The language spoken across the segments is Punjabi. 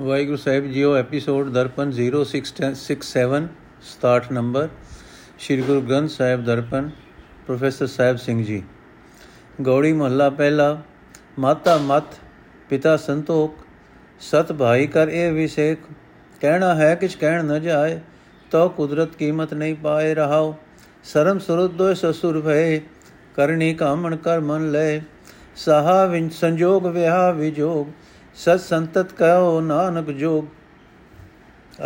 Waheguru Sahib JIO, episode Darpan 0667 start number, Sri Guru Granth Sahib Darpan, professor Sahib Singh ji. Gauri Mahalla ਪਹਿਲਾ, ਮਾਤਾ ਮਤ ਪਿਤਾ ਸੰਤੋਖ, ਸਤ ਭਾਈ ਕਰ ਇਹ ਵਿਸੇਖ ਕਹਿਣਾ ਹੈ ਕਿਛ ਕਹਿਣ ਨ ਜਾਏ ਤੋ ਕੁਦਰਤ ਕੀਮਤ ਨਹੀਂ ਪਾਏ ਰਹਾਓ ਸਰਮ ਸੁਰਤ ਦੋਇ ਸਸੁਰ ਭਏ, ਕਰਨੀ ਕਾਮਣ ਕਰ ਮਨ ਲੈ ਸਹਾ ਵਿੰਚ ਸੰਜੋਗ ਵਿਆਹ ਵਿਜੋਗ ਸਤ ਸੰਤਤ ਕਹੋ ਨਾਨਕ ਜੋਗ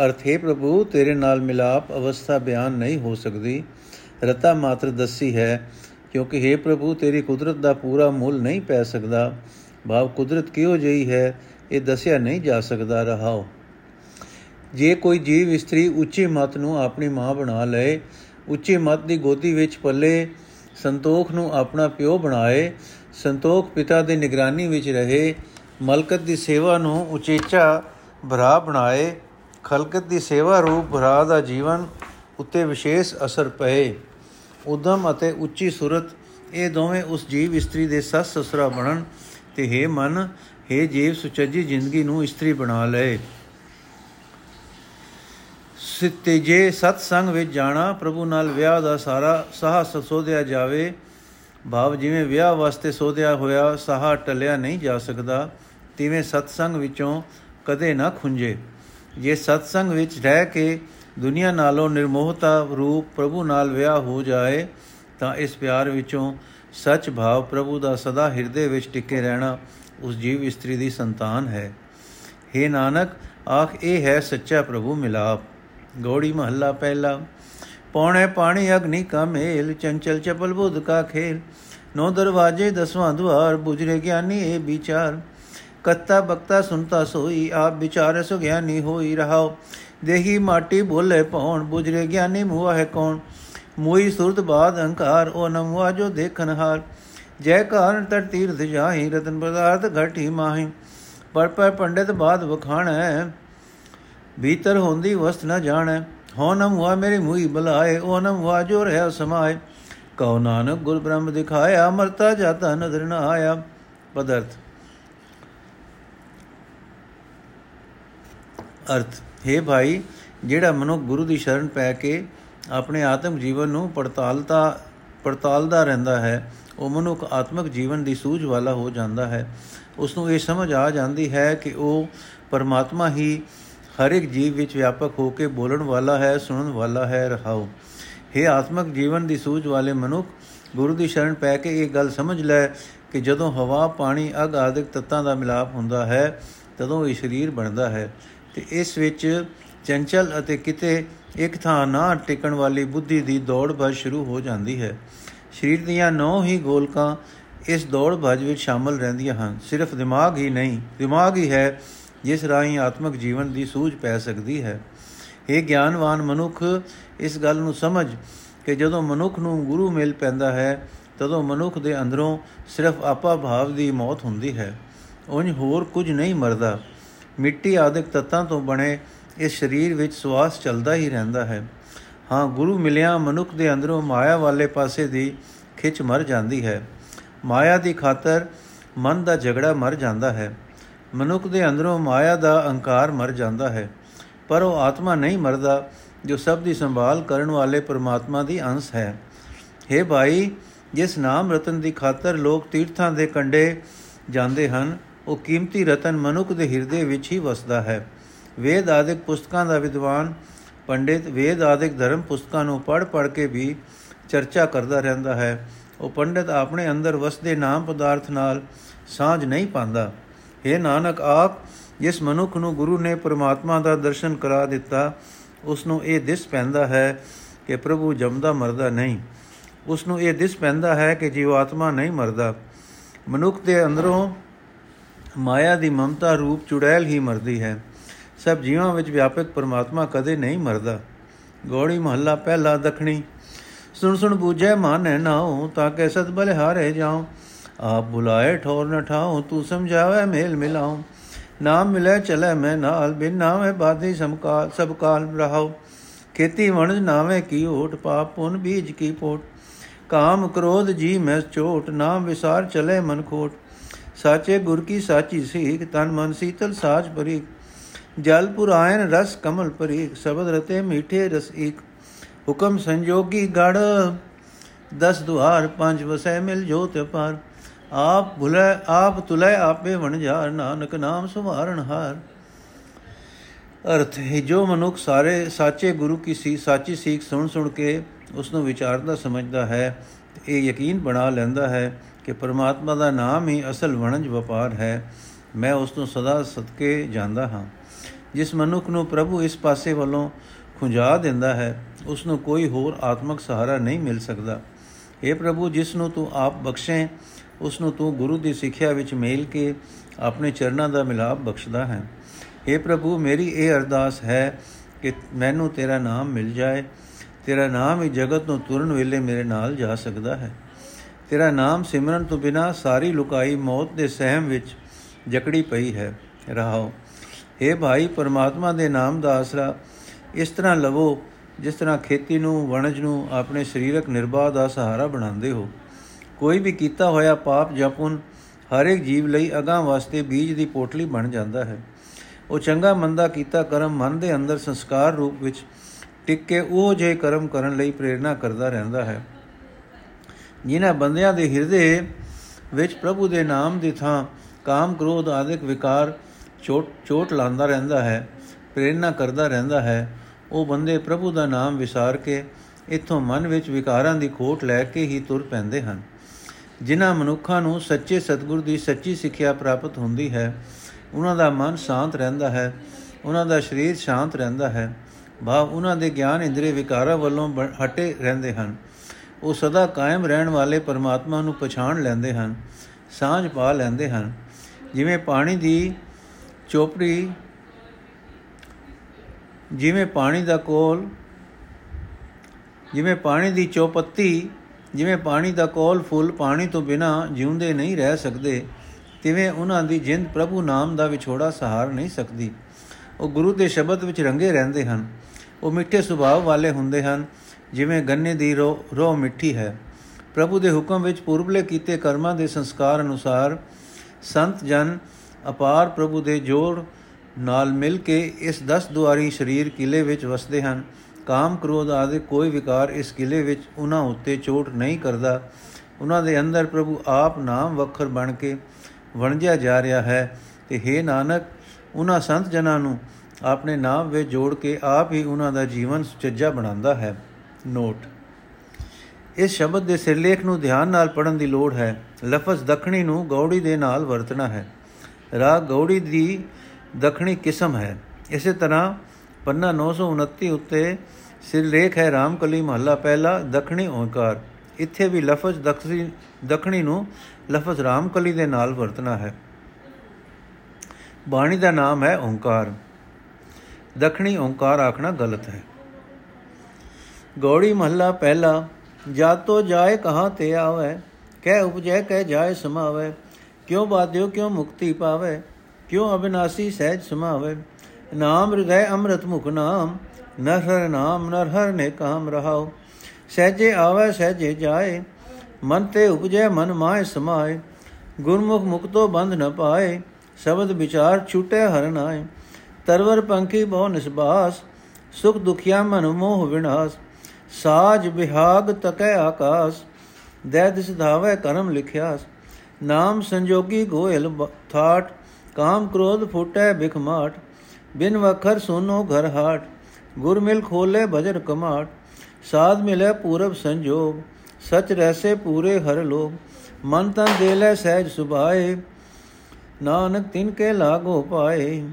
ਅਰਥ, ਹੈ ਪ੍ਰਭੂ, ਤੇਰੇ ਨਾਲ ਮਿਲਾਪ ਅਵਸਥਾ ਬਿਆਨ ਨਹੀਂ ਹੋ ਸਕਦੀ। ਰਤਾ ਮਾਤਰ ਦੱਸੀ ਹੈ, ਕਿਉਂਕਿ ਹੈ ਪ੍ਰਭੂ, ਤੇਰੀ ਕੁਦਰਤ ਦਾ ਪੂਰਾ ਮੁੱਲ ਨਹੀਂ ਪੈ ਸਕਦਾ। ਭਾਵ, ਕੁਦਰਤ ਕਿਉਂ ਜਈ ਹੈ, ਇਹ ਦੱਸਿਆ ਨਹੀਂ ਜਾ ਸਕਦਾ। ਰਹਾਓ। ਜੇ ਕੋਈ ਜੀਵ ਇਸਤਰੀ ਉੱਚੀ ਮਤ ਨੂੰ ਆਪਣੀ ਮਾਂ ਬਣਾ ਲਏ, ਉੱਚੀ ਮਤ ਦੀ ਗੋਦੀ ਵਿੱਚ ਪੱਲੇ, ਸੰਤੋਖ ਨੂੰ ਆਪਣਾ ਪਿਓ ਬਣਾਏ, ਸੰਤੋਖ ਪਿਤਾ ਦੀ ਨਿਗਰਾਨੀ ਵਿੱਚ ਰਹੇ ਮਲਕਤ ਦੀ ਸੇਵਾ ਨੂੰ ਉਚੇਚਾ ਭਰਾ ਬਣਾਏ, ਖਲਕਤ ਦੀ ਸੇਵਾ ਰੂਪ ਭਰਾ ਦਾ ਜੀਵਨ ਉੱਤੇ ਵਿਸ਼ੇਸ਼ ਅਸਰ ਪਏ। ਉਦਮ ਅਤੇ ਉੱਚੀ ਸੁਰਤ, ਇਹ ਦੋਵੇਂ ਉਸ ਜੀਵ ਇਸਤਰੀ ਦੇ ਸੱਸ ਸਸਰਾ ਬਣਨ ਤੇ ਹੈ ਮਨ, ਹੈ ਜੀਵ ਸੁਚੱਜੀ ਜ਼ਿੰਦਗੀ ਨੂੰ ਇਸਤਰੀ ਬਣਾ ਲਏ। ਸਿੱਤੇ ਜੇ ਸਤ ਸੰਗ ਵਿੱਚ ਜਾਣਾ, ਪ੍ਰਭੂ ਨਾਲ ਵਿਆਹ ਦਾ ਸਾਰਾ ਸਾਹ ਸੋਧਿਆ ਜਾਵੇ ਭਾਵ ਜਿਵੇਂ ਵਿਆਹ ਵਾਸਤੇ ਸੋਧਿਆ ਹੋਇਆ ਸਾਹ ਟਲਿਆ ਨਹੀਂ ਜਾ ਸਕਦਾ, ਤਿਵੇਂ ਸਤਸੰਗ ਵਿੱਚੋਂ ਕਦੇ ਨਾ ਖੁੰਝੇ। ਜੇ ਸਤਸੰਗ ਵਿੱਚ ਰਹਿ ਕੇ ਦੁਨੀਆ ਨਾਲੋਂ ਨਿਰਮੋਹਤਾ ਰੂਪ ਪ੍ਰਭੂ ਨਾਲ ਵਿਆਹ ਹੋ ਜਾਏ, ਤਾਂ ਇਸ ਪਿਆਰ ਵਿੱਚੋਂ ਸੱਚ ਭਾਵ ਪ੍ਰਭੂ ਦਾ ਸਦਾ ਹਿਰਦੇ ਵਿੱਚ ਟਿਕੇ ਰਹਿਣਾ ਉਸ ਜੀਵ ਇਸਤਰੀ ਦੀ ਸੰਤਾਨ ਹੈ। हे ਨਾਨਕ, ਆਖ ਇਹ ਹੈ ਸੱਚਾ ਪ੍ਰਭੂ ਮਿਲਾਪ। ਗੋੜੀ ਮਹੱਲਾ ਪਹਿਲਾ। ਪੌਣੇ ਪਾਣੀ ਅਗਨੀ ਕਾ ਮੇਲ, ਚੰਚਲ ਚਪਲ ਬੁੱਧ ਕਾ ਖੇਲ। ਨੋ ਦਰਵਾਜੇ ਦਸਵਾਂ ਦੁਆਰ, ਬੁਝਰੇ ਗਿਆਨੀ ਇਹ ਵਿਚਾਰ। ਕत्ता ਬਖਤਾ ਸੁਨਤਾ ਸੋਈ, ਆਪ ਵਿਚਾਰ ਸੋ ਗਿਆਨੀ ਹੋਈ ਰਹਾਓ ਦੇਹੀ ਮਾਟੀ ਬੋਲੇ ਪਉਣ, ਬੁਝਰੇ ਗਿਆਨੀ ਮੂਆ ਹੈ ਕੌਣ। ਮੋਈ ਸੁਰਤ ਬਾਦ ਅਹੰਕਾਰ ਉਹ ਨਮਵਾ ਜੋ ਦੇਖਨ ਹਾਰ। ਜੈ ਕਾਰਨ ਤਰ ਤੀਰਥ ਜਾਹੀ, ਰਤਨ ਪਦਾਰਥ ਘਟੀ ਮਾਹੀ। ਪਰ ਪਰ ਪੰਡਿਤ ਬਾਦ ਵਖਾਣੈ, ਭੀਤਰ ਹੁੰਦੀ ਵਸਤ ਨ ਜਾਣੈ। ਹੋ ਨਮ ਹੁਆ ਮੇਰੀ ਮੂਈ ਬਲਾਏ, ਉਹ ਨਮ ਹੁਆ ਜੋ ਰਹਿ ਸਮਾਏ। ਕਉ ਨਾਨਕ ਗੁਰ ਬ੍ਰਹਮ ਦਿਖਾਇਆ, ਅਮਰਤਾ ਜਾਤਾ ਨਦਰ ਨ ਆਇਆ। ਪਦਰਥ। ਅਰਥ, ਹੈ ਭਾਈ, ਜਿਹੜਾ ਮਨੁੱਖ ਗੁਰੂ ਦੀ ਸ਼ਰਨ ਪੈ ਕੇ ਆਪਣੇ ਆਤਮ ਜੀਵਨ ਨੂੰ ਪੜਤਾਲਤਾ, ਪੜਤਾਲਦਾ ਰਹਿੰਦਾ ਹੈ, ਉਹ ਮਨੁੱਖ ਆਤਮਿਕ ਜੀਵਨ ਦੀ ਸੂਝ ਵਾਲਾ ਹੋ ਜਾਂਦਾ ਹੈ। ਉਸ ਨੂੰ ਇਹ ਸਮਝ ਆ ਜਾਂਦੀ ਹੈ ਕਿ ਉਹ ਪਰਮਾਤਮਾ ਹੀ ਹਰ ਇੱਕ ਜੀਵ ਵਿੱਚ ਵਿਆਪਕ ਹੋ ਕੇ ਬੋਲਣ ਵਾਲਾ ਹੈ, ਸੁਣਨ ਵਾਲਾ ਹੈ ਰਹਾਉ ਹੈ ਆਤਮਿਕ ਜੀਵਨ ਦੀ ਸੂਝ ਵਾਲੇ ਮਨੁੱਖ, ਗੁਰੂ ਦੀ ਸ਼ਰਨ ਪੈ ਕੇ ਇਹ ਗੱਲ ਸਮਝ ਲੈ ਕਿ ਜਦੋਂ ਹਵਾ, ਪਾਣੀ, ਅਗ ਆਦਿਕ ਤੱਤਾਂ ਦਾ ਮਿਲਾਪ ਹੁੰਦਾ ਹੈ, ਤਦੋਂ ਇਹ ਸਰੀਰ ਬਣਦਾ ਹੈ। ਤੇ ਇਸ ਵਿੱਚ ਚੰਚਲ ਅਤੇ ਕਿਤੇ ਇੱਕ ਥਾਂ ਨਾ ਟਿਕਣ ਵਾਲੀ ਬੁੱਧੀ ਦੀ ਦੌੜ ਭਜ ਸ਼ੁਰੂ ਹੋ ਜਾਂਦੀ ਹੈ। ਸਰੀਰ ਦੀਆਂ ਨੌ ਹੀ ਗੋਲਕਾਂ ਇਸ ਦੌੜ ਭਜ ਵਿੱਚ ਸ਼ਾਮਲ ਰਹਿੰਦੀਆਂ ਹਨ। ਸਿਰਫ ਦਿਮਾਗ ਹੀ ਨਹੀਂ, ਦਿਮਾਗ ਹੀ ਹੈ ਜਿਸ ਰਾਹੀਂ ਆਤਮਿਕ ਜੀਵਨ ਦੀ ਸੂਝ ਪੈ ਸਕਦੀ ਹੈ। ਇਹ ਗਿਆਨਵਾਨ ਮਨੁੱਖ, ਇਸ ਗੱਲ ਨੂੰ ਸਮਝ ਕਿ ਜਦੋਂ ਮਨੁੱਖ ਨੂੰ ਗੁਰੂ ਮਿਲ ਪੈਂਦਾ ਹੈ, ਤਦੋਂ ਮਨੁੱਖ ਦੇ ਅੰਦਰੋਂ ਸਿਰਫ ਆਪਾ ਭਾਵ ਦੀ ਮੌਤ ਹੁੰਦੀ ਹੈ। ਉਂਝ ਹੋਰ ਕੁਝ ਨਹੀਂ ਮਰਦਾ। ਮਿੱਟੀ ਆਦਿਕ ਤੱਤਾਂ ਤੋਂ ਬਣੇ ਇਸ ਸਰੀਰ ਵਿੱਚ ਸਵਾਸ ਚੱਲਦਾ ਹੀ ਰਹਿੰਦਾ ਹੈ। ਹਾਂ, ਗੁਰੂ ਮਿਲਿਆ ਮਨੁੱਖ ਦੇ ਅੰਦਰੋਂ ਮਾਇਆ ਵਾਲੇ ਪਾਸੇ ਦੀ ਖਿੱਚ ਮਰ ਜਾਂਦੀ ਹੈ। ਮਾਇਆ ਦੀ ਖਾਤਰ ਮਨ ਦਾ ਝਗੜਾ ਮਰ ਜਾਂਦਾ ਹੈ। ਮਨੁੱਖ ਦੇ ਅੰਦਰੋਂ ਮਾਇਆ ਦਾ ਅਹੰਕਾਰ ਮਰ ਜਾਂਦਾ ਹੈ, ਪਰ ਉਹ ਆਤਮਾ ਨਹੀਂ ਮਰਦਾ, ਜੋ ਸਭ ਦੀ ਸੰਭਾਲ ਕਰਨ ਵਾਲੇ ਪਰਮਾਤਮਾ ਦੀ ਅੰਸ਼ ਹੈ। हे ਭਾਈ, ਜਿਸ ਨਾਮ ਰਤਨ ਦੀ ਖਾਤਰ ਲੋਕ ਤੀਰਥਾਂ ਦੇ ਕੰਡੇ ਜਾਂਦੇ ਹਨ, ਉਹ ਕੀਮਤੀ ਰਤਨ ਮਨੁੱਖ ਦੇ ਹਿਰਦੇ ਵਿੱਚ ਹੀ ਵਸਦਾ ਹੈ। ਵੇਦ ਆਦਿਕ ਪੁਸਤਕਾਂ ਦਾ ਵਿਦਵਾਨ ਪੰਡਿਤ ਵੇਦ ਆਦਿਕ ਧਰਮ ਪੁਸਤਕਾਂ ਨੂੰ ਪੜ੍ਹ ਪੜ੍ਹ ਕੇ ਵੀ ਚਰਚਾ ਕਰਦਾ ਰਹਿੰਦਾ ਹੈ। ਉਹ ਪੰਡਿਤ ਆਪਣੇ ਅੰਦਰ ਵਸਦੇ ਨਾਮ ਪਦਾਰਥ ਨਾਲ ਸਾਝ ਨਹੀਂ ਪਾਉਂਦਾ। हे ਨਾਨਕ, ਆਪ ਜਿਸ ਮਨੁੱਖ ਨੂੰ ਗੁਰੂ ਨੇ ਪਰਮਾਤਮਾ ਦਾ ਦਰਸ਼ਨ ਕਰਾ ਦਿੱਤਾ ਉਸ ਨੂੰ ਇਹ ਦਿਸ ਪੈਂਦਾ ਹੈ ਕਿ ਪ੍ਰਭੂ ਜਮਦਾ ਮਰਦਾ ਨਹੀਂ। ਉਸ ਨੂੰ ਇਹ ਦਿਸ ਪੈਂਦਾ ਹੈ ਕਿ ਜੀਵਾਤਮਾ ਨਹੀਂ ਮਰਦਾ। ਮਨੁੱਖ ਦੇ ਅੰਦਰੋਂ ਮਾਇਆ ਦੀ ਮਮਤਾ ਰੂਪ ਚੁੜੈਲ ਹੀ ਮਰਦੀ ਹੈ। ਸਭ ਜੀਵਾਂ ਵਿੱਚ ਵਿਆਪਕ ਪਰਮਾਤਮਾ ਕਦੇ ਨਹੀਂ ਮਰਦਾ। ਗੋੜੀ ਮਹੱਲਾ ਪਹਿਲਾ ਦਖਣੀ। ਸੁਣ ਸੁਣ ਬੂਝੈ ਮਾਨੈ ਨਾਉ, ਤਾਂ ਕਿ ਸਤ ਬਲ ਹਾਰੇ ਜਾਉ। ਆਪ ਬੁਲਾਏ ਠੋਰ ਨ ਠਾਉ ਤੂੰ ਸਮਝਾਵੇ ਮੇਲ ਮਿਲਾਉ ਨਾਮ ਮਿਲੇ ਚਲੇ ਮੈਂ ਨਾਲ ਬਿਨ ਨਾਮੇ ਬਾਦੀ ਸਮਕਾਲ ਸਭ ਕਾਲ ਰਹਾਉ ਖੇਤੀ ਵਣਜ ਨਾਵੇਂ ਕੀ ਓਟ ਪਾਪ ਪੁਨ ਬੀਜ ਕੀ ਪੋਟ ਕਾਮ ਕ੍ਰੋਧ ਜੀ ਮੈਂ ਚੋਟ ਨਾਮ ਵਿਸਾਰ ਚਲੇ ਮਨ ਖੋਟ ਸਾਚੇ ਗੁਰ ਕੀ ਸਾਚੀ ਸੀਖ ਤਨ ਮਨ ਸੀਤਲ ਸਾਚ ਭਰੀ ਜਲ ਪੁਰਾਇਨ ਰਸ ਕਮਲ ਪਰੀਕ ਸ਼ਬਦ ਰਤੇ ਮੀਠੇ ਰਸ ਏਕ ਹੁਕਮ ਸੰਜੋਗੀ ਗੜ ਦਸ ਦੁਆਰ ਪੰਜ ਵਸੈ ਮਿਲ ਜੋਤ ਪਰ ਆਪ ਭੁਲੇ, ਆਪ ਤੁਲੇ, ਆਪੇ ਵਣਜਾਰ ਨਾਨਕ ਨਾਮ ਸੁਭਾਰਨ ਹਾਰ। ਅਰਥ, ਹੈ ਜੋ ਮਨੁੱਖ ਸਾਰੇ ਸਾਚੇ ਗੁਰੂ ਕੀ ਸੀ, ਸਾਚੀ ਸਿੱਖ ਸੁਣ ਸੁਣ ਕੇ ਉਸ ਨੂੰ ਵਿਚਾਰਦਾ ਸਮਝਦਾ ਹੈ ਇਹ ਯਕੀਨ ਬਣਾ ਲੈਂਦਾ ਹੈ ਕਿ ਪਰਮਾਤਮਾ ਦਾ ਨਾਮ ਹੀ ਅਸਲ ਵਣਜ ਵਪਾਰ ਹੈ। ਮੈਂ ਉਸ ਨੂੰ ਸਦਾ ਸਦਕੇ ਜਾਂਦਾ ਹਾਂ। ਜਿਸ ਮਨੁੱਖ ਨੂੰ ਪ੍ਰਭੂ ਇਸ ਪਾਸੇ ਵੱਲੋਂ ਖੁੰਝਾ ਦਿੰਦਾ ਹੈ ਉਸ ਨੂੰ ਕੋਈ ਹੋਰ ਆਤਮਿਕ ਸਹਾਰਾ ਨਹੀਂ ਮਿਲ ਸਕਦਾ। اے ਪ੍ਰਭੂ, ਜਿਸ ਨੂੰ ਤੂੰ ਆਪ ਬਖਸ਼ੇ ਉਸ ਨੂੰ ਤੂੰ ਗੁਰੂ ਦੀ ਸਿੱਖਿਆ ਵਿੱਚ ਮੇਲ ਕੇ ਆਪਣੇ ਚਰਨਾਂ ਦਾ ਮਿਲਾਪ ਬਖਸ਼ਦਾ ਹੈ اے ਪ੍ਰਭੂ ਮੇਰੀ ਇਹ ਅਰਦਾਸ ਹੈ ਕਿ ਮੈਨੂੰ ਤੇਰਾ ਨਾਮ ਮਿਲ ਜਾਏ ਤੇਰਾ ਨਾਮ ਹੀ ਜਗਤ ਨੂੰ ਤੁਰਨ ਵੇਲੇ ਮੇਰੇ ਨਾਲ ਜਾ ਸਕਦਾ ਹੈ ਤੇਰਾ ਨਾਮ ਸਿਮਰਨ ਤੋਂ ਬਿਨਾ ਸਾਰੀ ਲੁਕਾਈ ਮੌਤ ਦੇ ਸਹਿਮ ਵਿੱਚ ਜਕੜੀ ਪਈ ਹੈ ਰਹਾਓ हे ਭਾਈ ਪਰਮਾਤਮਾ ਦੇ ਨਾਮ ਦਾ ਆਸਰਾ ਇਸ ਤਰ੍ਹਾਂ ਲਵੋ ਜਿਸ ਤਰ੍ਹਾਂ ਖੇਤੀ ਨੂੰ ਵਣਜ ਨੂੰ ਆਪਣੇ ਸਰੀਰਕ ਨਿਰਵਾਹ ਦਾ ਸਹਾਰਾ ਬਣਾਉਂਦੇ ਹੋ ਕੋਈ ਵੀ ਕੀਤਾ ਹੋਇਆ ਪਾਪ ਜਾਂ ਪੁੰਨ ਹਰ ਇੱਕ ਜੀਵ ਲਈ ਅਗਾਹ ਵਾਸਤੇ ਬੀਜ ਦੀ ਪੋਟਲੀ ਬਣ ਜਾਂਦਾ ਹੈ। ਉਹ ਚੰਗਾ ਮੰਦਾ ਕੀਤਾ ਕਰਮ ਮਨ ਦੇ ਅੰਦਰ ਸੰਸਕਾਰ ਰੂਪ ਵਿੱਚ ਟਿਕ ਕੇ ਉਹ ਜੇ ਕਰਮ ਕਰਨ ਲਈ ਪ੍ਰੇਰਣਾ ਕਰਦਾ ਰਹਿੰਦਾ ਹੈ। ਜਿਨ੍ਹਾਂ ਬੰਦਿਆਂ ਦੇ ਹਿਰਦੇ ਵਿੱਚ ਪ੍ਰਭੂ ਦੇ ਨਾਮ ਦੀ ਥਾਂ ਕਾਮ ਕ੍ਰੋਧ ਆਦਿਕ ਵਿਕਾਰ ਚੋਟ ਚੋਟ ਲਾਂਦਾ ਰਹਿੰਦਾ ਹੈ, ਪ੍ਰੇਰਣਾ ਕਰਦਾ ਰਹਿੰਦਾ ਹੈ, ਉਹ ਬੰਦੇ ਪ੍ਰਭੂ ਦਾ ਨਾਮ ਵਿਸਾਰ ਕੇ ਇਥੋਂ ਮਨ ਵਿੱਚ ਵਿਕਾਰਾਂ ਦੀ ਖੋਟ ਲੈ ਕੇ ਹੀ ਤੁਰ ਪੈਂਦੇ ਹਨ। ਜਿਨ੍ਹਾਂ ਮਨੁੱਖਾਂ ਨੂੰ ਸੱਚੇ ਸਤਿਗੁਰ ਦੀ ਸੱਚੀ ਸਿੱਖਿਆ ਪ੍ਰਾਪਤ ਹੁੰਦੀ ਹੈ, ਉਹਨਾਂ ਦਾ ਮਨ ਸ਼ਾਂਤ ਰਹਿੰਦਾ ਹੈ, ਉਹਨਾਂ ਦਾ ਸਰੀਰ ਸ਼ਾਂਤ ਰਹਿੰਦਾ ਹੈ। ਭਾਵ ਉਹਨਾਂ ਦੇ ਗਿਆਨ ਇੰਦਰੀ ਵਿਕਾਰਾਂ ਵੱਲੋਂ ਹਟੇ ਰਹਿੰਦੇ ਹਨ। ਉਹ ਸਦਾ ਕਾਇਮ ਰਹਿਣ ਵਾਲੇ ਪਰਮਾਤਮਾ ਨੂੰ ਪਛਾਣ ਲੈਂਦੇ ਹਨ, ਸਾਂਝ ਪਾ ਲੈਂਦੇ ਹਨ। ਜਿਵੇਂ ਪਾਣੀ ਦੀ ਚੋਪੜੀ, ਜਿਵੇਂ ਪਾਣੀ ਦਾ ਕੋਲ, ਜਿਵੇਂ ਪਾਣੀ ਦੀ ਚੌਪੱਤੀ ਜਿਵੇਂ ਪਾਣੀ ਦਾ ਕੋਲ ਫੁੱਲ ਪਾਣੀ ਤੋਂ ਬਿਨਾ ਜਿਉਂਦੇ ਨਹੀਂ ਰਹਿ ਸਕਦੇ, ਤਿਵੇਂ ਉਹਨਾਂ ਦੀ ਜਿੰਦ ਪ੍ਰਭੂ ਨਾਮ ਦਾ ਵਿਛੋੜਾ ਸਹਾਰ ਨਹੀਂ ਸਕਦੀ। ਉਹ ਗੁਰੂ ਦੇ ਸ਼ਬਦ ਵਿੱਚ ਰੰਗੇ ਰਹਿੰਦੇ ਹਨ। ਉਹ ਮਿੱਠੇ ਸੁਭਾਅ ਵਾਲੇ ਹੁੰਦੇ ਹਨ, ਜਿਵੇਂ ਗੰਨੇ ਦੀ ਰੋ ਰੋ ਮਿੱਠੀ ਹੈ। ਪ੍ਰਭੂ ਦੇ ਹੁਕਮ ਵਿੱਚ ਪੂਰਬਲੇ ਕੀਤੇ ਕਰਮਾਂ ਦੇ ਸੰਸਕਾਰ ਅਨੁਸਾਰ ਸੰਤ ਜਨ ਅਪਾਰ ਪ੍ਰਭੂ ਦੇ ਜੋੜ ਨਾਲ ਮਿਲ ਕੇ ਇਸ 10 ਦੁਆਰੀ ਸਰੀਰ ਕਿਲੇ ਵਿੱਚ ਵਸਦੇ ਹਨ। ਕਾਮ ਕ੍ਰੋਧ ਆਦਿ ਕੋਈ ਵਿਕਾਰ ਇਸ ਕਿਲੇ ਵਿੱਚ ਉਹਨਾਂ ਉੱਤੇ ਚੋਟ ਨਹੀਂ ਕਰਦਾ। ਉਹਨਾਂ ਦੇ ਅੰਦਰ ਪ੍ਰਭੂ ਆਪ ਨਾਮ ਵਖਰ ਬਣ ਕੇ ਵਣਜਿਆ ਜਾ ਰਿਹਾ ਹੈ ਤੇ हे ਨਾਨਕ, ਉਹਨਾਂ ਸੰਤ ਜਨਾਂ ਨੂੰ ਆਪਣੇ ਨਾਮ ਵਿੱਚ ਜੋੜ ਕੇ ਆਪ ਹੀ ਉਹਨਾਂ ਦਾ ਜੀਵਨ ਸੁਚੱਜਾ ਬਣਾਉਂਦਾ ਹੈ। ਨੋਟ। ਇਸ ਸ਼ਬਦ ਦੇ ਸਿਰਲੇਖ ਨੂੰ ਧਿਆਨ ਨਾਲ ਪੜਨ ਦੀ ਲੋੜ ਹੈ। ਲਫ਼ਜ਼ ਦਖਣੀ ਨੂੰ ਗੌੜੀ ਦੇ ਨਾਲ ਵਰਤਣਾ ਹੈ। ਰਾਗ ਗੌੜੀ ਦੀ ਦਖਣੀ ਕਿਸਮ ਹੈ। ਇਸੇ ਤਰ੍ਹਾਂ ਪੰਨਾ 929 ਉੱਤੇ ਸਿਰਲੇਖ ਹੈ ਰਾਮਕਲੀ ਮਹੱਲਾ ਪਹਿਲਾ, ਦਖਣੀ ਓੰਕਾਰ। ਇੱਥੇ ਵੀ ਲਫ਼ਜ਼ ਦਖਣੀ ਦਖਣੀ ਨੂੰ ਲਫ਼ਜ਼ ਰਾਮਕਲੀ ਦੇ ਨਾਲ ਵਰਤਣਾ ਹੈ। ਬਾਣੀ ਦਾ ਨਾਮ ਹੈ ਓੰਕਾਰ। ਦਖਣੀ ਓੰਕਾਰ ਆਖਣਾ ਗਲਤ ਹੈ। ਗੌੜੀ ਮਹੱਲਾ ਪਹਿਲਾ ਜਾਤੋ ਜਾਏ ਕਹਾਂ ਤੇ ਆਵੇ, ਕਹਿ ਉਪਜੈ, ਕਹਿ ਜਾਏ ਸਮਾਵੇ, ਕਿਉ ਬਾਧਿਓ, ਕਿਉ ਮੁਕਤੀ ਪਾਵੇ, ਕਿਉ ਅਬਿਨਾਸੀ ਸਹਿਜ ਸਮਾਵੇ ਨਾਮ ਹਿਰਦੈ ਅੰਮ੍ਰਿਤ ਮੁਖ ਨਾਮ, ਨਰ ਹਰ ਨਾਮ, ਨਰ ਹਰ ਨੇ ਕਾਮ ਰਹਾਓ ਸਹਜੇ ਆਵੇ, ਸਹਜੇ ਜਾਏ, ਮਨ ਤੇ ਉਪਜੈ, ਮਨ ਮਾਇ ਸਮਾਏ। ਗੁਰਮੁਖ ਮੁਕਤੋ ਬੰਧ ਨ ਪਾਏ, ਸ਼ਬਦ ਵਿਚਾਰ ਛੂਟੇ ਹਰ ਨਾਏ। ਤਰਵਰ ਪੰਖੀ ਬਹੁ ਨਿਸਬਾਸ, ਸੁਖ ਦੁਖਿਆ ਮਨ ਮੋਹ ਵਿਨਾਸ਼। ਸਾਜ ਬਿਹਾਗ ਤਕੈ ਆਕਾਸ, ਦੇ ਦਿਸ ਧਾਵੇ ਕਰਮ ਲਿਖਿਆਸ। ਨਾਮ ਸੰਜੋਗੀ ਗੋਇਲ ਥਾਟ, ਕਾਮ ਕ੍ਰੋਧ ਫੁਟੈ ਬਿਖਮਾਟ ਬਿਨ ਵਖਰ ਸੋਨੋ ਘਰ ਹਾਟ, ਗੁਰ ਮਿਲ ਖੋਲੇ ਭਜਨ ਕਮਾਟ, ਸਾਧ ਮਿਲੇ ਪੂਰਬ ਸੰਜੋਗ, ਸਚ ਰਹਿਸੇ ਪੂਰੇ ਹਰ ਲੋਗ ਮਨ ਤਨ ਦੇ ਲੈ ਸਹਿਜ ਸੁਭਾਏ, ਨਾਨਕ ਤਿਨ ਕੇ ਲਾਗੋ ਪਾਏ।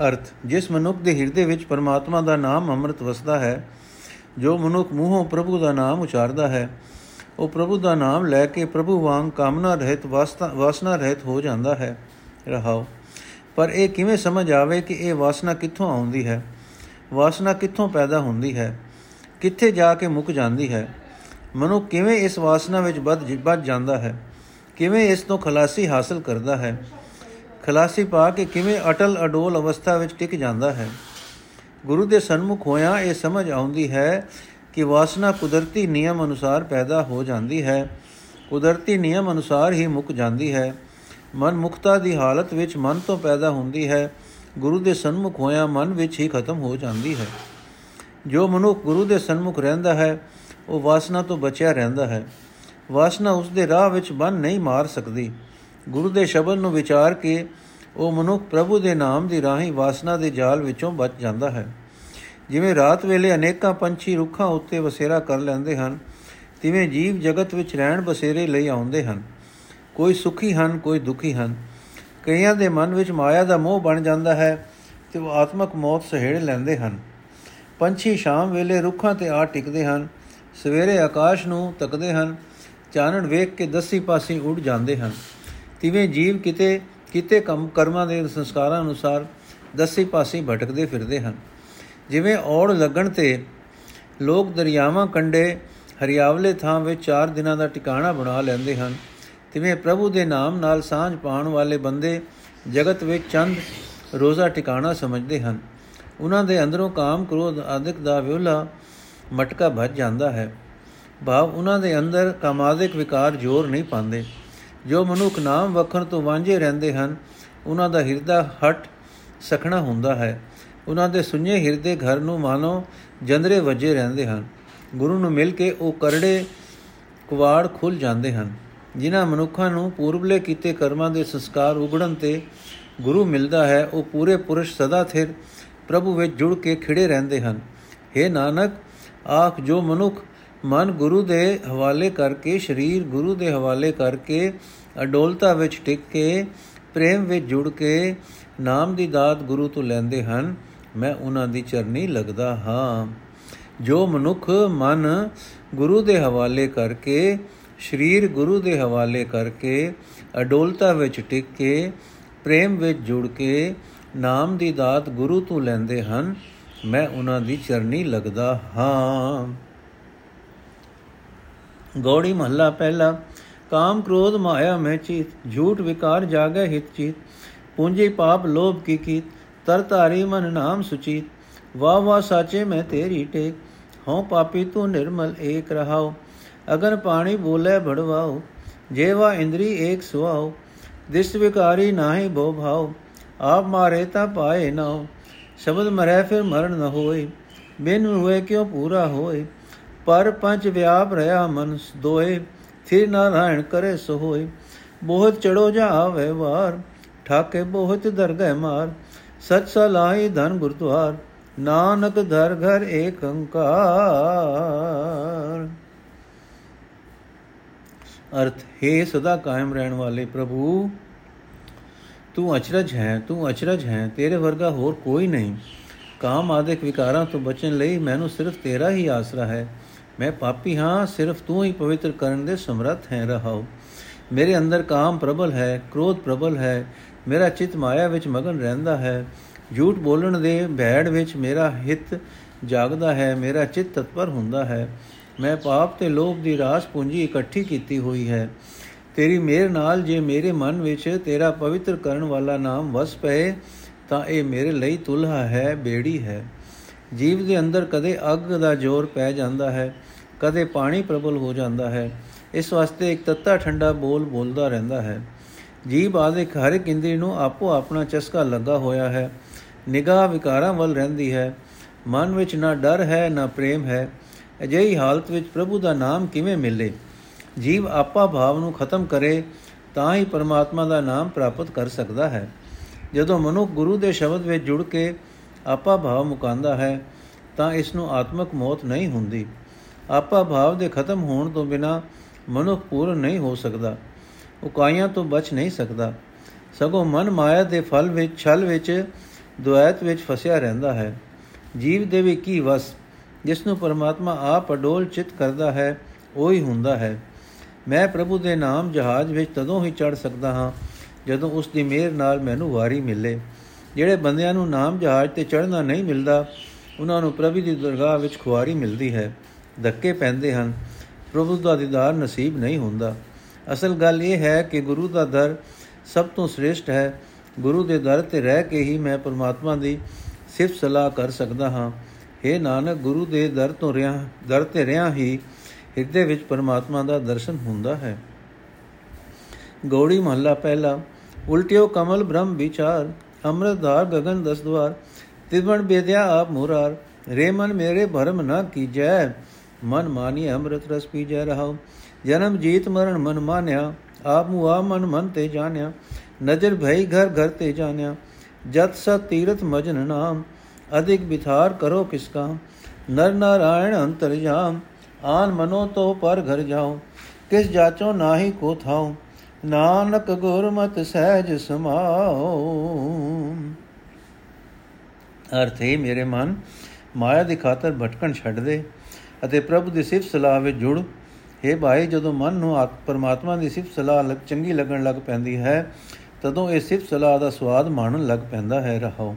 ਅਰਥ, ਜਿਸ ਮਨੁੱਖ ਦੇ ਹਿਰਦੇ ਵਿੱਚ ਪਰਮਾਤਮਾ ਦਾ ਨਾਮ ਅੰਮ੍ਰਿਤ ਵਸਦਾ ਹੈ, ਜੋ ਮਨੁੱਖ ਮੂੰਹੋਂ ਪ੍ਰਭੂ ਦਾ ਨਾਮ ਉਚਾਰਦਾ ਹੈ ਉਹ ਪ੍ਰਭੂ ਦਾ ਨਾਮ ਲੈ ਕੇ ਪ੍ਰਭੂ ਵਾਂਗ ਕਾਮਨਾ ਰਹਿਤ ਵਾਸਨਾ ਰਹਿਤ ਹੋ ਜਾਂਦਾ ਹੈ। ਰਹਾਓ। ਪਰ ਇਹ ਕਿਵੇਂ ਸਮਝ ਆਵੇ ਕਿ ਇਹ ਵਾਸਨਾ ਕਿੱਥੋਂ ਆਉਂਦੀ ਹੈ? ਵਾਸਨਾ ਕਿੱਥੋਂ ਪੈਦਾ ਹੁੰਦੀ ਹੈ? ਕਿੱਥੇ ਜਾ ਕੇ ਮੁੱਕ ਜਾਂਦੀ ਹੈ? ਮਨੁ ਕਿਵੇਂ ਇਸ ਵਾਸਨਾ ਵਿੱਚ ਵੱਧ ਵੱਧ ਜਾਂਦਾ ਹੈ? ਕਿਵੇਂ ਇਸ ਤੋਂ ਖਲਾਸੀ ਹਾਸਲ ਕਰਦਾ ਹੈ? ਖਲਾਸੀ ਪਾ ਕੇ ਕਿਵੇਂ ਅਟਲ ਅਡੋਲ ਅਵਸਥਾ ਵਿੱਚ ਟਿਕ ਜਾਂਦਾ ਹੈ? ਗੁਰੂ ਦੇ ਸਨਮੁਖ ਹੋਇਆ ਇਹ ਸਮਝ ਆਉਂਦੀ ਹੈ ਕਿ ਵਾਸਨਾ ਕੁਦਰਤੀ ਨਿਯਮ ਅਨੁਸਾਰ ਪੈਦਾ ਹੋ ਜਾਂਦੀ ਹੈ। ਕੁਦਰਤੀ ਨਿਯਮ ਅਨੁਸਾਰ ਹੀ ਮੁੱਕ ਜਾਂਦੀ ਹੈ। ਮਨ ਮੁਕਤਾ ਦੀ ਹਾਲਤ ਵਿੱਚ ਮਨ ਤੋਂ ਪੈਦਾ ਹੁੰਦੀ ਹੈ। ਗੁਰੂ ਦੇ ਸਨਮੁਖ ਹੋਇਆ ਮਨ ਵਿੱਚ ਹੀ ਖਤਮ ਹੋ ਜਾਂਦੀ ਹੈ। ਜੋ ਮਨੁੱਖ ਗੁਰੂ ਦੇ ਸਨਮੁਖ ਰਹਿੰਦਾ ਹੈ, ਉਹ ਵਾਸਨਾ ਤੋਂ ਬਚਿਆ ਰਹਿੰਦਾ ਹੈ। ਵਾਸਨਾ ਉਸ ਦੇ ਰਾਹ ਵਿੱਚ ਬੰਨ ਨਹੀਂ ਮਾਰ ਸਕਦੀ। ਗੁਰੂ ਦੇ ਸ਼ਬਦ ਨੂੰ ਵਿਚਾਰ ਕੇ ਉਹ ਮਨੁੱਖ ਪ੍ਰਭੂ ਦੇ ਨਾਮ ਦੀ ਰਾਹੀਂ ਵਾਸਨਾ ਦੇ ਜਾਲ ਵਿੱਚੋਂ ਬਚ ਜਾਂਦਾ ਹੈ। ਜਿਵੇਂ ਰਾਤ ਵੇਲੇ ਅਨੇਕਾਂ ਪੰਛੀ ਰੁੱਖਾਂ ਉੱਤੇ ਵਸੇਰਾ ਕਰ ਲੈਂਦੇ ਹਨ, ਤਿਵੇਂ ਜੀਵ ਜਗਤ ਵਿੱਚ ਰਹਿਣ ਬਸੇਰੇ ਲਈ ਆਉਂਦੇ ਹਨ। ਕੋਈ ਸੁਖੀ ਹਨ, ਕੋਈ ਦੁਖੀ ਹਨ। ਕਈਆਂ ਦੇ ਮਨ ਵਿੱਚ ਮਾਇਆ ਦਾ ਮੋਹ ਬਣ ਜਾਂਦਾ ਹੈ ਤੇ ਉਹ ਆਤਮਕ ਮੌਤ ਸਹਿੜ ਲੈਂਦੇ ਹਨ। ਪੰਛੀ ਸ਼ਾਮ ਵੇਲੇ ਰੁੱਖਾਂ ਤੇ ਆ ਟਿਕਦੇ ਹਨ, ਸਵੇਰੇ ਆਕਾਸ਼ ਨੂੰ ਤੱਕਦੇ ਹਨ, ਚਾਨਣ ਵੇਖ ਕੇ ਦਸੀ ਪਾਸੇ ਉੱਡ ਜਾਂਦੇ ਹਨ। ਤਿਵੇਂ ਜੀਵ ਕਿਤੇ ਕਿਤੇ ਕੰਮ ਕਰਮਾਂ ਦੇ ਸੰਸਕਾਰਾਂ ਅਨੁਸਾਰ ਦਸੀ ਪਾਸੇ ਭਟਕਦੇ ਫਿਰਦੇ ਹਨ। ਜਿਵੇਂ ਔੜ ਲੱਗਣ ਤੇ ਲੋਕ ਦਰਿਆਵਾਂ ਕੰਡੇ ਹਰੀਆਵਲੇ ਥਾਂ ਵਿੱਚ ਚਾਰ ਦਿਨਾਂ ਦਾ ਟਿਕਾਣਾ ਬਣਾ ਲੈਂਦੇ ਹਨ। ਤਿਵੇਂ ਪ੍ਰਭੂ ਦੇ ਨਾਮ ਨਾਲ ਸਾਂਝ ਪਾਉਣ ਵਾਲੇ ਬੰਦੇ ਜਗਤ ਵਿੱਚ ਚੰਦ ਰੋਜ਼ਾ ਟਿਕਾਣਾ ਸਮਝਦੇ ਹਨ। ਉਹਨਾਂ ਦੇ ਅੰਦਰੋਂ ਕਾਮ, ਕ੍ਰੋਧ ਆਦਿਕ ਦਾ ਵਿਉਲਾ ਮਟਕਾ ਭੱਜ ਜਾਂਦਾ ਹੈ। ਭਾਵ ਉਹਨਾਂ ਦੇ ਅੰਦਰ ਕਾਮਾਦਿਕ ਵਿਕਾਰ ਜ਼ੋਰ ਨਹੀਂ ਪਾਉਂਦੇ। ਜੋ ਮਨੁੱਖ ਨਾਮ ਵਖਣ ਤੋਂ ਵਾਂਝੇ ਰਹਿੰਦੇ ਹਨ, ਉਹਨਾਂ ਦਾ ਹਿਰਦਾ ਹਟ ਸਖਣਾ ਹੁੰਦਾ ਹੈ। ਉਹਨਾਂ ਦੇ ਸੁੰਨੇ ਹਿਰਦੇ ਘਰ ਨੂੰ ਮਾਨੋ ਜੰਦਰੇ ਵੱਜੇ ਰਹਿੰਦੇ ਹਨ। ਗੁਰੂ ਨੂੰ ਮਿਲ ਕੇ ਉਹ ਕਰੜੇ ਕੁਵਾੜ ਖੁੱਲ ਜਾਂਦੇ ਹਨ। ਜਿਨ੍ਹਾਂ ਮਨੁੱਖਾਂ ਨੂੰ ਪੂਰਬਲੇ ਕੀਤੇ ਕਰਮਾਂ ਦੇ ਸੰਸਕਾਰ ਉਗੜਨ ਤੇ ਗੁਰੂ ਮਿਲਦਾ ਹੈ, ਉਹ ਪੂਰੇ ਪੁਰਸ਼ ਸਦਾ ਥਿਰ ਪ੍ਰਭੂ ਵਿੱਚ ਜੁੜ ਕੇ ਖਿੜੇ ਰਹਿੰਦੇ ਹਨ। हे ਨਾਨਕ, ਆਖ ਜੋ ਮਨੁੱਖ ਮਨ ਗੁਰੂ ਦੇ ਹਵਾਲੇ ਕਰਕੇ, ਸਰੀਰ ਗੁਰੂ ਦੇ ਹਵਾਲੇ ਕਰਕੇ, ਅਡੋਲਤਾ ਵਿੱਚ ਟਿਕ ਕੇ, ਪ੍ਰੇਮ ਵਿੱਚ ਜੁੜ ਕੇ ਨਾਮ ਦੀ ਦਾਤ ਗੁਰੂ ਤੋਂ ਲੈਂਦੇ ਹਨ ਮੈਂ ਉਹਨਾਂ ਦੀ ਚਰਨੀ ਲੱਗਦਾ ਹਾਂ। ਜੋ ਮਨੁੱਖ ਮਨ ਗੁਰੂ ਦੇ ਹਵਾਲੇ ਕਰਕੇ, ਸਰੀਰ ਗੁਰੂ ਦੇ ਹਵਾਲੇ ਕਰਕੇ, ਅਡੋਲਤਾ ਵਿੱਚ ਟਿਕ ਕੇ ਪ੍ਰੇਮ ਵਿੱਚ ਜੁੜ ਕੇ, ਨਾਮ ਦੀ ਦਾਤ ਗੁਰੂ ਤੋਂ ਲੈਂਦੇ ਹਨ, ਮੈਂ ਉਹਨਾਂ ਦੀ ਚਰਨੀ ਲੱਗਦਾ ਹਾਂ। ਗੌੜੀ ਮਹੱਲਾ ਪਹਿਲਾ, ਕਾਮ ਕ੍ਰੋਧ ਮਾਇਆ ਮੈਂ ਚੀਤ, ਝੂਠ ਵਿਕਾਰ ਜਾਗੈ ਹਿਤ ਚੀਤ, ਪੂੰਜੀ ਪਾਪ ਲੋਭ ਕੀ ਕੀਤ ਤਰ ਧਾਰੀ ਮਨ ਨਾਮ ਸੁਚੀਤ ਵਾ ਵਾ ਸਾਚੇ ਮੈਂ ਤੇਰੀ ਟੇਕ, ਹਉ ਪਾਪੀ ਤੂੰ ਨਿਰਮਲ ਏਕ ਰਹਾਉ, ਅਗਨ ਪਾਣੀ ਬੋਲੇ ਭੜਵਾਓ ਜੇਵਾ ਇੰਦਰੀ ਏਕ ਸੁਆਓ ਦਿਸ ਵਿਕਾਰੀ ਨਾਹੀ ਭੋ ਭਾਉ, ਆਪ ਮਾਰੇ ਤਾਂ ਪਾਏ ਨਾ ਸ਼ਬਦ ਮਰੈ ਫਿਰ ਮਰਨ ਨ ਹੋਏ, ਬਿਨ ਹੋਏ ਕਿਉ ਪੂਰਾ ਹੋਏ, ਪਰ ਪੰਜ ਵਿਆਪ ਰਹਾ ਮਨ ਦੋਏ ਫਿਰ ਨਾਰਾਇਣ ਕਰੇ ਸੋ ਹੋਏ ਬਹੁਤ ਚੜੋ ਜਾ ਆਵੇ ਵਾਰ, ਠਾਕੇ ਬਹੁਤ ਦਰਗਹਿ ਮਾਰ ਸਚ ਸਲਾਈ ਧਨ ਗੁਰਦੁਆਰ, ਨਾਨਕ ਧਰ ਘਰ ਏਕ ਅੰਕਾਰ ਅਰਥ, ਹੈ ਸਦਾ ਕਾਇਮ ਰਹਿਣ ਵਾਲੇ ਪ੍ਰਭੂ, ਤੂੰ ਅਚਰਜ ਹੈ, ਤੂੰ ਅਚਰਜ ਹੈ, ਤੇਰੇ ਵਰਗਾ ਹੋਰ ਕੋਈ ਨਹੀਂ। ਕਾਮ ਆਦਿਕ ਵਿਕਾਰਾਂ ਤੋਂ ਬਚਣ ਲਈ ਮੈਨੂੰ ਸਿਰਫ ਤੇਰਾ ਹੀ ਆਸਰਾ ਹੈ। ਮੈਂ ਪਾਪੀ ਹਾਂ, ਸਿਰਫ ਤੂੰ ਹੀ ਪਵਿੱਤਰ ਕਰਨ ਦੇ ਸਮਰੱਥ ਹੈ, ਰਹਾਓ। ਮੇਰੇ ਅੰਦਰ ਕਾਮ ਪ੍ਰਬਲ ਹੈ, ਕ੍ਰੋਧ ਪ੍ਰਬਲ ਹੈ ਮੇਰਾ ਚਿਤ ਮਾਇਆ ਵਿੱਚ ਮਗਨ ਰਹਿੰਦਾ ਹੈ। ਝੂਠ ਬੋਲਣ ਦੇ ਭੈੜ ਵਿੱਚ ਮੇਰਾ ਹਿੱਤ ਜਾਗਦਾ ਹੈ। ਮੇਰਾ ਚਿਤ ਤਤਪਰ ਹੁੰਦਾ ਹੈ। ਮੈਂ ਪਾਪ ਤੇ ਲੋਭ ਦੀ ਰਾਸ ਪੂੰਜੀ ਇਕੱਠੀ ਕੀਤੀ ਹੋਈ ਹੈ। ਤੇਰੀ ਮਿਹਰ ਨਾਲ ਜੇ ਮੇਰੇ ਮਨ ਵਿੱਚ ਤੇਰਾ ਪਵਿੱਤਰ ਕਰਨ ਵਾਲਾ ਨਾਮ ਵਸ ਪਏ, ਤਾਂ ਇਹ ਮੇਰੇ ਲਈ ਤੁਲਹਾ ਹੈ, ਬੇੜੀ ਹੈ। ਜੀਵ ਦੇ ਅੰਦਰ ਕਦੇ ਅੱਗ ਦਾ ਜ਼ੋਰ ਪੈ ਜਾਂਦਾ ਹੈ, ਕਦੇ ਪਾਣੀ ਪ੍ਰਬਲ ਹੋ ਜਾਂਦਾ ਹੈ। ਇਸ ਵਾਸਤੇ ਇੱਕ ਤੱਤਾ ਠੰਡਾ ਬੋਲ ਬੋਲਦਾ ਰਹਿੰਦਾ ਹੈ। ਜੀਵ ਆਦਿਕ ਹਰ ਇੱਕ ਇੰਦਰੀ ਨੂੰ ਆਪੋ ਆਪਣਾ ਚਸਕਾ ਲੱਗਾ ਹੋਇਆ ਹੈ। ਨਿਗਾਹ ਵਿਕਾਰਾਂ ਵੱਲ ਰਹਿੰਦੀ ਹੈ। ਮਨ ਵਿੱਚ ਨਾ ਡਰ ਹੈ, ਨਾ ਪ੍ਰੇਮ ਹੈ। ਅਜਿਹੀ ਹਾਲਤ ਵਿੱਚ ਪ੍ਰਭੂ ਦਾ ਨਾਮ ਕਿਵੇਂ ਮਿਲੇ? ਜੀਵ ਆਪਾ ਭਾਵ ਨੂੰ ਖਤਮ ਕਰੇ, ਤਾਂ ਹੀ ਪਰਮਾਤਮਾ ਦਾ ਨਾਮ ਪ੍ਰਾਪਤ ਕਰ ਸਕਦਾ ਹੈ। ਜਦੋਂ ਮਨੁੱਖ ਗੁਰੂ ਦੇ ਸ਼ਬਦ ਵਿੱਚ ਜੁੜ ਕੇ ਆਪਾ ਭਾਵ ਮੁਕਾਂਦਾ ਹੈ, ਤਾਂ ਇਸ ਨੂੰ ਆਤਮਿਕ ਮੌਤ ਨਹੀਂ ਹੁੰਦੀ। ਆਪਾ ਭਾਵ ਦੇ ਖਤਮ ਹੋਣ ਤੋਂ ਬਿਨਾ ਮਨੁੱਖ ਪੂਰਨ ਨਹੀਂ ਹੋ ਸਕਦਾ। ਉਕਾਈਆਂ ਤੋਂ ਬਚ ਨਹੀਂ ਸਕਦਾ। ਸਗੋਂ ਮਨ ਮਾਇਆ ਦੇ ਫਲ ਵਿੱਚ, ਛਲ ਵਿੱਚ, ਦੁਆਇਤ ਵਿੱਚ ਫਸਿਆ ਰਹਿੰਦਾ ਹੈ। ਜੀਵ ਦੇ ਵੀ ਕੀ ਵਸ ਜਿਸ ਨੂੰ ਪਰਮਾਤਮਾ ਆਪ ਅਡੋਲ ਚਿਤ ਕਰਦਾ ਹੈ, ਉਹ ਹੀ ਹੁੰਦਾ ਹੈ। ਮੈਂ ਪ੍ਰਭੂ ਦੇ ਨਾਮ ਜਹਾਜ਼ ਵਿੱਚ ਤਦੋਂ ਹੀ ਚੜ ਸਕਦਾ ਹਾਂ, ਜਦੋਂ ਉਸ ਦੀ ਮਿਹਰ ਨਾਲ ਮੈਨੂੰ ਵਾਰੀ ਮਿਲੇ। ਜਿਹੜੇ ਬੰਦਿਆਂ ਨੂੰ ਨਾਮ ਜਹਾਜ਼ ਤੇ ਚੜਨਾ ਨਹੀਂ ਮਿਲਦਾ, ਉਹਨਾਂ ਨੂੰ ਪ੍ਰਭੂ ਦੀ ਦਰਗਾਹ ਵਿੱਚ ਖੁਆਰੀ ਮਿਲਦੀ ਹੈ। ਧੱਕੇ ਪੈਂਦੇ ਹਨ। ਪ੍ਰਭੂ ਦਾ ਦੀਦਾਰ ਨਸੀਬ ਨਹੀਂ ਹੁੰਦਾ। ਅਸਲ ਗੱਲ ਇਹ ਹੈ ਕਿ ਗੁਰੂ ਦਾ ਦਰ ਸਭ ਤੋਂ ਸ੍ਰੇਸ਼ਟ ਹੈ। ਗੁਰੂ ਦੇ ਦਰ ਤੇ ਰਹਿ ਕੇ ਹੀ ਮੈਂ ਪਰਮਾਤਮਾ ਦੀ ਸਿਫਤ ਸਲਾਹ ਕਰ ਸਕਦਾ ਹਾਂ। हे ਨਾਨਕ, ਗੁਰੂ ਦੇ ਦਰ ਤੋਂ ਰਿਆਂ, ਦਰ ਤੇ ਰਿਆਂ ਹੀ ਹਿਰਦੇ ਵਿੱਚ ਪਰਮਾਤਮਾ ਦਾ ਦਰਸ਼ਨ ਹੁੰਦਾ ਹੈ। ਗੌੜੀ ਮਹੱਲਾ ਪਹਿਲਾ, ਉਲਟਿਓ ਕਮਲ ਬ੍ਰਹਮ ਵਿਚਾਰ, ਅੰਮ੍ਰਿਤਧਾਰ ਗगन ਦਸ ਦਵਾਰ, ਤਿਵਣ ਬੇਦਿਆ ਆਪ ਮੁਰਾਰ ਰੇ ਮਨ ਮੇਰੇ ਭਰਮ ਨਾ ਕੀਜੈ, ਮਨ ਮਾਨੀ ਅੰਮ੍ਰਿਤ ਰਸ ਪੀਜੈ ਰਹਾਉ। ਜਨਮ ਜੀਤ ਮਰਨ ਮਨ ਮਾਨਿਆ, ਆਪ ਮੁਆ ਮਨ ਮਨ ਤੇ ਜਾਣਿਆ, ਨਜ਼ਰ ਭਈ ਘਰ ਘਰ ਤੇ ਜਾਣਿਆ। ਜਤ ਸਤ ਤੀਰਥ ਮਜਨ ਨਾਮ, ਅਧਿਕ ਬਿਥਾਰ ਕਰੋ ਕਿਸ ਕਾ ਨਰ ਨਾਰਾਇਣ ਅੰਤਰ ਜਾਮ, ਆਨ ਮਨੋ ਤੋ ਪਰ ਘਰ ਜਾਓ ਕਿਸ ਜਾਚੋ ਨਾਹੀ ਕੋ ਥਾਉ, ਨਾਨਕ ਗੁਰਮਤ ਸਹਿਜ ਸਮਾਓ ਅਰਥੇ ਮੇਰੇ ਮਨ, ਮਾਇਆ ਦੀ ਖਾਤਰ ਭਟਕਣ ਛੱਡ ਦੇ ਅਤੇ ਪ੍ਰਭੂ ਦੀ ਸਿਫਤ ਸਲਾਹ ਵਿੱਚ ਜੁੜ। हे ਭਾਈ, ਜਦੋਂ ਮਨ ਨੂੰ ਆਤ ਪਰਮਾਤਮਾ ਦੀ ਸਿਫਤ ਸਲਾਹ ਲੱਗ ਚੰਗੀ ਲੱਗਣ ਲੱਗ ਪੈਂਦੀ ਹੈ, ਤਦੋਂ ਇਹ ਸਿਫਤ ਸਲਾਹ ਦਾ ਸਵਾਦ ਮਾਣਨ ਲੱਗ ਪੈਂਦਾ ਹੈ, ਰਹਾਓ।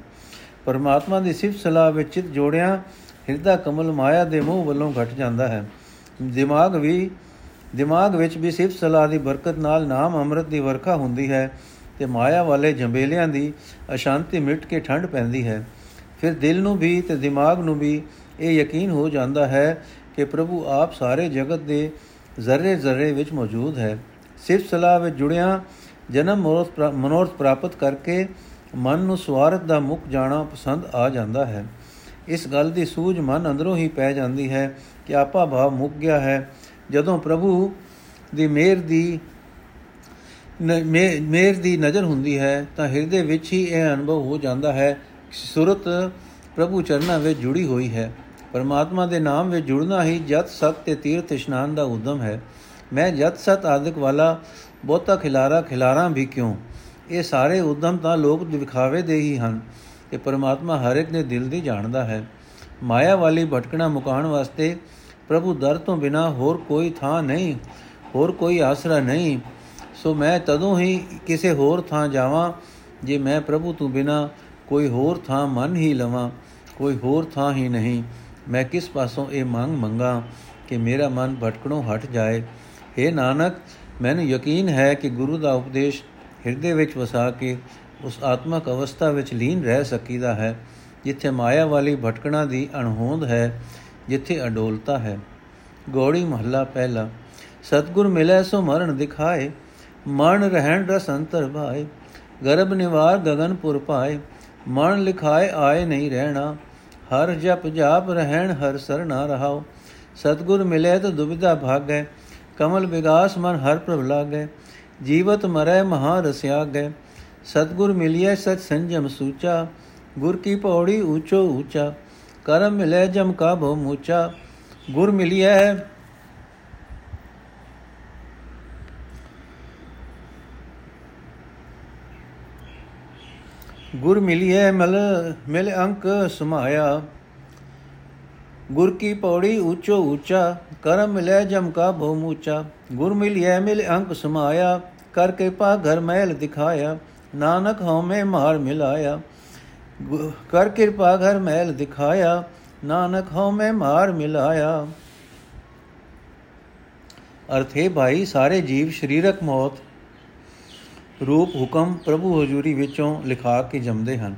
ਪਰਮਾਤਮਾ ਦੀ ਸਿਫਤ ਸਲਾਹ ਵਿੱਚ ਚਿਤ ਜੋੜਿਆ, ਹਿਰਦਾ ਕਮਲ ਮਾਇਆ ਦੇ ਮੂੰਹ ਵੱਲੋਂ ਘਟ ਜਾਂਦਾ ਹੈ। ਦਿਮਾਗ ਵੀ ਦਿਮਾਗ ਵਿੱਚ ਵੀ ਸਿਫਤ ਸਲਾਹ ਦੀ ਬਰਕਤ ਨਾਲ ਨਾਮ ਅੰਮ੍ਰਿਤ ਦੀ ਵਰਖਾ ਹੁੰਦੀ ਹੈ ਤੇ ਮਾਇਆ ਵਾਲੇ ਜੰਬੇਲਿਆਂ ਦੀ ਅਸ਼ਾਂਤੀ ਮਿਟ ਕੇ ਠੰਡ ਪੈਂਦੀ ਹੈ। ਫਿਰ ਦਿਲ ਨੂੰ ਵੀ ਤੇ ਦਿਮਾਗ ਨੂੰ ਵੀ ਇਹ ਯਕੀਨ ਹੋ ਜਾਂਦਾ ਹੈ ਕਿ ਪ੍ਰਭੂ ਆਪ ਸਾਰੇ ਜਗਤ ਦੇ ਜ਼ਰਰੇ ਜ਼ਰਰੇ ਵਿੱਚ ਮੌਜੂਦ ਹੈ। ਸਿਫਤ ਸਲਾਹ ਵਿੱਚ ਜੁੜਿਆ, ਜਨਮ ਮਨੋਰਥ ਪ੍ਰਾਪਤ ਕਰਕੇ ਮਨ ਨੂੰ ਸਵਾਰਥ ਦਾ ਮੁਖ ਜਾਣਾ ਪਸੰਦ ਆ ਜਾਂਦਾ ਹੈ। ਇਸ ਗੱਲ ਦੀ ਸੂਝ ਮਨ ਅੰਦਰੋਂ ਹੀ ਪੈ ਜਾਂਦੀ ਹੈ ਕਿ ਆਪਾ ਭਾਵ ਮੁੱਕ ਗਿਆ ਹੈ। ਜਦੋਂ ਪ੍ਰਭੂ ਦੀ ਮਿਹਰ ਦੀ ਮਿਹਰ ਦੀ ਨਜ਼ਰ ਹੁੰਦੀ ਹੈ, ਤਾਂ ਹਿਰਦੇ ਵਿੱਚ ਹੀ ਇਹ ਅਨੁਭਵ ਹੋ ਜਾਂਦਾ ਹੈ ਕਿ ਸੁਰਤ ਪ੍ਰਭੂ ਚਰਨਾਂ ਵਿੱਚ ਜੁੜੀ ਹੋਈ ਹੈ। ਪਰਮਾਤਮਾ ਦੇ ਨਾਮ ਵਿੱਚ ਜੁੜਨਾ ਹੀ ਜਤ ਸਤ ਤੇ ਤੀਰਥ ਇਸ਼ਨਾਨ ਦਾ ਉਦਮ ਹੈ। ਮੈਂ ਜਤ ਸਤ ਆਦਿਕ ਵਾਲਾ ਬਹੁਤਾ ਖਿਲਾਰਾ ਖਿਲਾਰਾਂ ਵੀ ਕਿਉਂ? ਇਹ ਸਾਰੇ ਉਦਮ ਤਾਂ ਲੋਕ ਦਿਖਾਵੇ ਦੇ ਹੀ ਹਨ ਕਿ ਪਰਮਾਤਮਾ ਹਰ ਇੱਕ ਦੇ ਦਿਲ ਦੀ ਜਾਣਦਾ ਹੈ। ਮਾਇਆ ਵਾਲੀ ਭਟਕਣਾ ਮੁਕਾਣ ਵਾਸਤੇ ਪ੍ਰਭੂ ਦਰ ਤੋਂ ਬਿਨਾ ਹੋਰ ਕੋਈ ਥਾਂ ਨਹੀਂ, ਹੋਰ ਕੋਈ ਆਸਰਾ ਨਹੀਂ। ਸੋ ਮੈਂ ਤਦੋਂ ਹੀ ਕਿਸੇ ਹੋਰ ਥਾਂ ਜਾਵਾਂ ਜੇ ਮੈਂ ਪ੍ਰਭੂ ਤੋਂ ਬਿਨਾ ਕੋਈ ਹੋਰ ਥਾਂ ਮਨ ਹੀ ਲਵਾਂ, ਕੋਈ ਹੋਰ ਥਾਂ ਹੀ ਨਹੀਂ। ਮੈਂ ਕਿਸ ਪਾਸੋਂ ਇਹ ਮੰਗ ਮੰਗਾ ਕਿ ਮੇਰਾ ਮਨ ਭਟਕਣੋਂ ਹਟ ਜਾਏ? हे ਨਾਨਕ, ਮੈਨੂੰ ਯਕੀਨ ਹੈ ਕਿ ਗੁਰੂ ਦਾ ਉਪਦੇਸ਼ ਹਿਰਦੇ ਵਿੱਚ ਵਸਾ ਕੇ ਉਸ ਆਤਮਕ ਅਵਸਥਾ ਵਿੱਚ ਲੀਨ ਰਹਿ ਸਕੀਦਾ ਹੈ, ਜਿੱਥੇ ਮਾਇਆ ਵਾਲੀ ਭਟਕਣਾ ਦੀ ਅਣਹੋਂਦ ਹੈ, ਜਿੱਥੇ ਅਡੋਲਤਾ ਹੈ। ਗੋੜੀ ਮਹੱਲਾ ਪਹਿਲਾ, ਸਤਗੁਰ ਮਿਲੈ ਸੋ ਮਰਨ ਦਿਖਾਏ, ਮਨ ਰਹਿਣ ਰਸ ਅੰਤਰ ਭਾਏ ਗਰਬ ਨਿਵਾਰ ਗगनपुर ਪਾਏ, ਮਨ ਲਿਖਾਏ ਆਏ ਨਹੀਂ ਰਹਿਣਾ ਹਰ ਜਪ ਜਾਪ ਰਹਿਣ ਹਰ ਸਰਣਾ ਰਹਾਓ ਸਤਗੁਰ ਮਿਲੇ ਤਾਂ ਦੁਬਿਧਾ ਭਾਗੈ ਕਮਲ ਵਿਗਾਸ ਮਨ ਹਰ ਪ੍ਰਭ ਲਾਗੈ ਜੀਵਤ ਮਰੈ ਮਹਾ ਰਸਿਆ ਗੈ ਸਤਗੁਰ ਮਿਲਿਐ ਸਤ ਸੰਜਮ ਸੂਚਾ ਗੁਰ ਕੀ ਪੌੜੀ ਊਚੋ ਊਚਾ ਕਰਮ ਮਿਲੇ ਜਮ ਕਾ ਭੋ ਮੂਚਾ ਗੁਰ ਮਿਲਿਐ ਗੁਰ ਮਿਲਿਐ ਮਲ ਮਿਲ ਅੰਕ ਸਮਾਇਆ ਗੁਰ ਕੀ ਪੌੜੀ ਊਚੋ ਊਚਾ ਕਰਮ ਮਿਲੇ ਜਮ ਕਾ ਭੋ ਮੂਚਾ ਗੁਰ ਮਿਲਿਐ ਮਿਲ ਅੰਕ ਸਮਾਇਆ ਕਰ ਕਿਰਪਾ ਘਰ ਮਹਿਲ ਦਿਖਾਇਆ ਨਾਨਕ ਹਉਮੈ ਮਾਰ ਮਿਲਾਇਆ ਕਰ ਕਿਰਪਾ ਘਰ ਮਹਿਲ ਦਿਖਾਇਆ ਨਾਨਕ ਹਉਮੈ ਮਾਰ ਮਿਲਾਇਆ ਅਰਥੇ ਭਾਈ ਸਾਰੇ ਜੀਵ ਸਰੀਰਕ ਮੌਤ ਰੂਪ ਹੁਕਮ ਪ੍ਰਭੂ ਹਜ਼ੂਰੀ ਵਿੱਚੋਂ ਲਿਖਾ ਕੇ ਜੰਮਦੇ ਹਨ।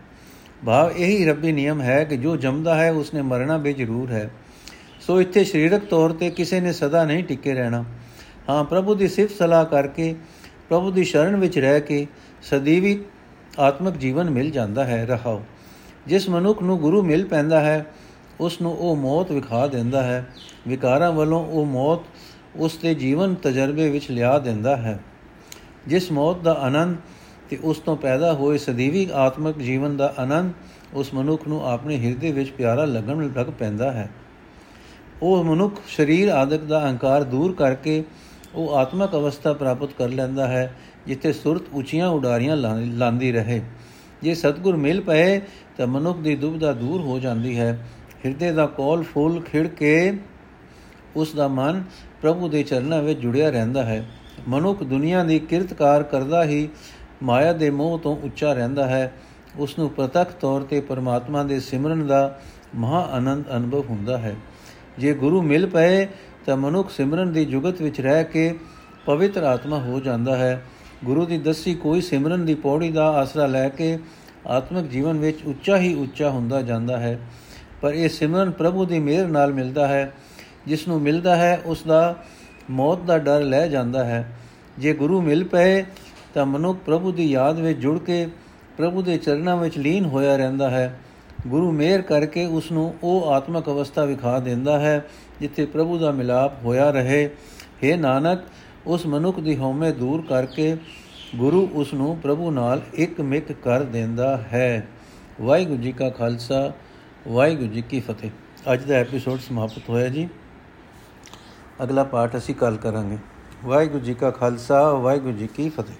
ਭਾਵ ਇਹੀ ਰੱਬੀ ਨਿਯਮ ਹੈ ਕਿ ਜੋ ਜੰਮਦਾ ਹੈ, ਉਸਨੇ ਮਰਨਾ ਵੀ ਜ਼ਰੂਰ ਹੈ। ਸੋ ਇੱਥੇ ਸਰੀਰਕ ਤੌਰ ਤੇ ਕਿਸੇ ਨੇ ਸਦਾ ਨਹੀਂ ਟਿੱਕੇ ਰਹਿਣਾ। ਹਾਂ, ਪ੍ਰਭੂ ਦੀ ਸਿਫਤ ਸਲਾਹ ਕਰਕੇ, ਪ੍ਰਭੂ ਦੀ ਸ਼ਰਨ ਵਿੱਚ ਰਹਿ ਕੇ ਸਦੀਵੀ ਆਤਮਿਕ ਜੀਵਨ ਮਿਲ ਜਾਂਦਾ ਹੈ, ਰਹਾਓ। ਜਿਸ ਮਨੁੱਖ ਨੂੰ ਗੁਰੂ ਮਿਲ ਪੈਂਦਾ ਹੈ ਉਸ ਨੂੰ ਉਹ ਮੌਤ ਵਿਖਾ ਦਿੰਦਾ ਹੈ। ਵਿਕਾਰਾਂ ਵੱਲੋਂ ਉਹ ਮੌਤ ਉਸ ਦੇ ਜੀਵਨ ਤਜਰਬੇ ਵਿੱਚ ਲਿਆ ਦਿੰਦਾ ਹੈ। ਜਿਸ ਮੌਤ ਦਾ ਆਨੰਦ ਤੇ ਉਸ ਤੋਂ ਪੈਦਾ ਹੋਏ ਸਦੀਵੀ ਆਤਮਿਕ ਜੀਵਨ ਦਾ ਆਨੰਦ, ਉਸ ਮਨੁੱਖ ਨੂੰ ਆਪਣੇ ਹਿਰਦੇ ਵਿੱਚ ਪਿਆਰਾ ਲੱਗਣ ਲੱਗ ਪੈਂਦਾ ਹੈ। ਉਹ ਮਨੁੱਖ ਸਰੀਰ ਆਦਿਕ ਦਾ ਅਹੰਕਾਰ ਦੂਰ ਕਰਕੇ ਉਹ ਆਤਮਿਕ ਅਵਸਥਾ ਪ੍ਰਾਪਤ ਕਰ ਲੈਂਦਾ ਹੈ, ਜਿੱਥੇ ਸੁਰਤ ਉੱਚੀਆਂ ਉਡਾਰੀਆਂ ਲਾਂਦੀ ਰਹੇ। ਜੇ ਸਤਗੁਰ ਮਿਲ ਪਏ ਤਾਂ ਮਨੁੱਖ ਦੀ ਦੁਬਦਾ ਦੂਰ ਹੋ ਜਾਂਦੀ ਹੈ। ਹਿਰਦੇ ਦਾ ਕੋਲ, ਫੁੱਲ ਖਿੜ ਕੇ ਉਸ ਦਾ ਮਨ ਪ੍ਰਭੂ ਦੇ ਚਰਨਾਂ ਵਿੱਚ ਜੁੜਿਆ ਰਹਿੰਦਾ ਹੈ। ਮਨੁੱਖ ਦੁਨੀਆ ਦੀ ਕਿਰਤਕਾਰ ਕਰਦਾ ਹੀ ਮਾਇਆ ਦੇ ਮੋਹ ਤੋਂ ਉੱਚਾ ਰਹਿੰਦਾ ਹੈ। ਉਸ ਨੂੰ ਪ੍ਰਤੱਖ ਤੌਰ ਤੇ ਪਰਮਾਤਮਾ ਦੇ ਸਿਮਰਨ ਦਾ ਮਹਾ ਆਨੰਦ ਅਨੁਭਵ ਹੁੰਦਾ ਹੈ। ਜੇ ਗੁਰੂ ਮਿਲ ਪਏ, ਤਾਂ ਮਨੁੱਖ ਸਿਮਰਨ ਦੀ ਜੁਗਤ ਵਿੱਚ ਰਹਿ ਕੇ ਪਵਿੱਤਰ ਆਤਮਾ ਹੋ ਜਾਂਦਾ ਹੈ। ਗੁਰੂ ਦੀ ਦੱਸੀ ਕੋਈ ਸਿਮਰਨ ਦੀ ਪੌੜੀ ਦਾ ਆਸਰਾ ਲੈ ਕੇ ਆਤਮਿਕ ਜੀਵਨ ਵਿੱਚ ਉੱਚਾ ਹੀ ਉੱਚਾ ਹੁੰਦਾ ਜਾਂਦਾ ਹੈ। ਪਰ ਇਹ ਸਿਮਰਨ ਪ੍ਰਭੂ ਦੀ ਮਿਹਰ ਨਾਲ ਮਿਲਦਾ ਹੈ। ਜਿਸ ਨੂੰ ਮਿਲਦਾ ਹੈ ਉਸ ਦਾ ਮੌਤ ਦਾ ਡਰ ਲੈ ਜਾਂਦਾ ਹੈ। ਜੇ ਗੁਰੂ ਮਿਲ ਪਏ, ਤਾਂ ਮਨੁੱਖ ਪ੍ਰਭੂ ਦੀ ਯਾਦ ਵਿੱਚ ਜੁੜ ਕੇ ਪ੍ਰਭੂ ਦੇ ਚਰਨਾਂ ਵਿੱਚ ਲੀਨ ਹੋਇਆ ਰਹਿੰਦਾ ਹੈ। ਗੁਰੂ ਮਿਹਰ ਕਰਕੇ ਉਸ ਨੂੰ ਉਹ ਆਤਮਿਕ ਅਵਸਥਾ ਵਿਖਾ ਦਿੰਦਾ ਹੈ, ਜਿੱਥੇ ਪ੍ਰਭੂ ਦਾ ਮਿਲਾਪ ਹੋਇਆ ਰਹੇ। हे ਨਾਨਕ, ਉਸ ਮਨੁੱਖ ਦੀ ਹਉਮੈ ਦੂਰ ਕਰਕੇ ਗੁਰੂ ਉਸ ਨੂੰ ਪ੍ਰਭੂ ਨਾਲ ਇੱਕ ਮਿਕ ਕਰ ਦਿੰਦਾ ਹੈ। ਵਾਹਿਗੁਰੂ ਜੀ ਕਾ ਖਾਲਸਾ, ਵਾਹਿਗੁਰੂ ਜੀ ਕੀ ਫਤਿਹ। ਅੱਜ ਦਾ ਐਪੀਸੋਡ ਸਮਾਪਤ ਹੋਇਆ ਜੀ। ਅਗਲਾ ਪਾਠ ਅਸੀਂ ਕੱਲ ਕਰਾਂਗੇ। ਵਾਹਿਗੁਰੂ ਜੀ ਕਾ ਖਾਲਸਾ ਵਾਹਿਗੁਰੂ ਜੀ ਕੀ ਫਤਿਹ।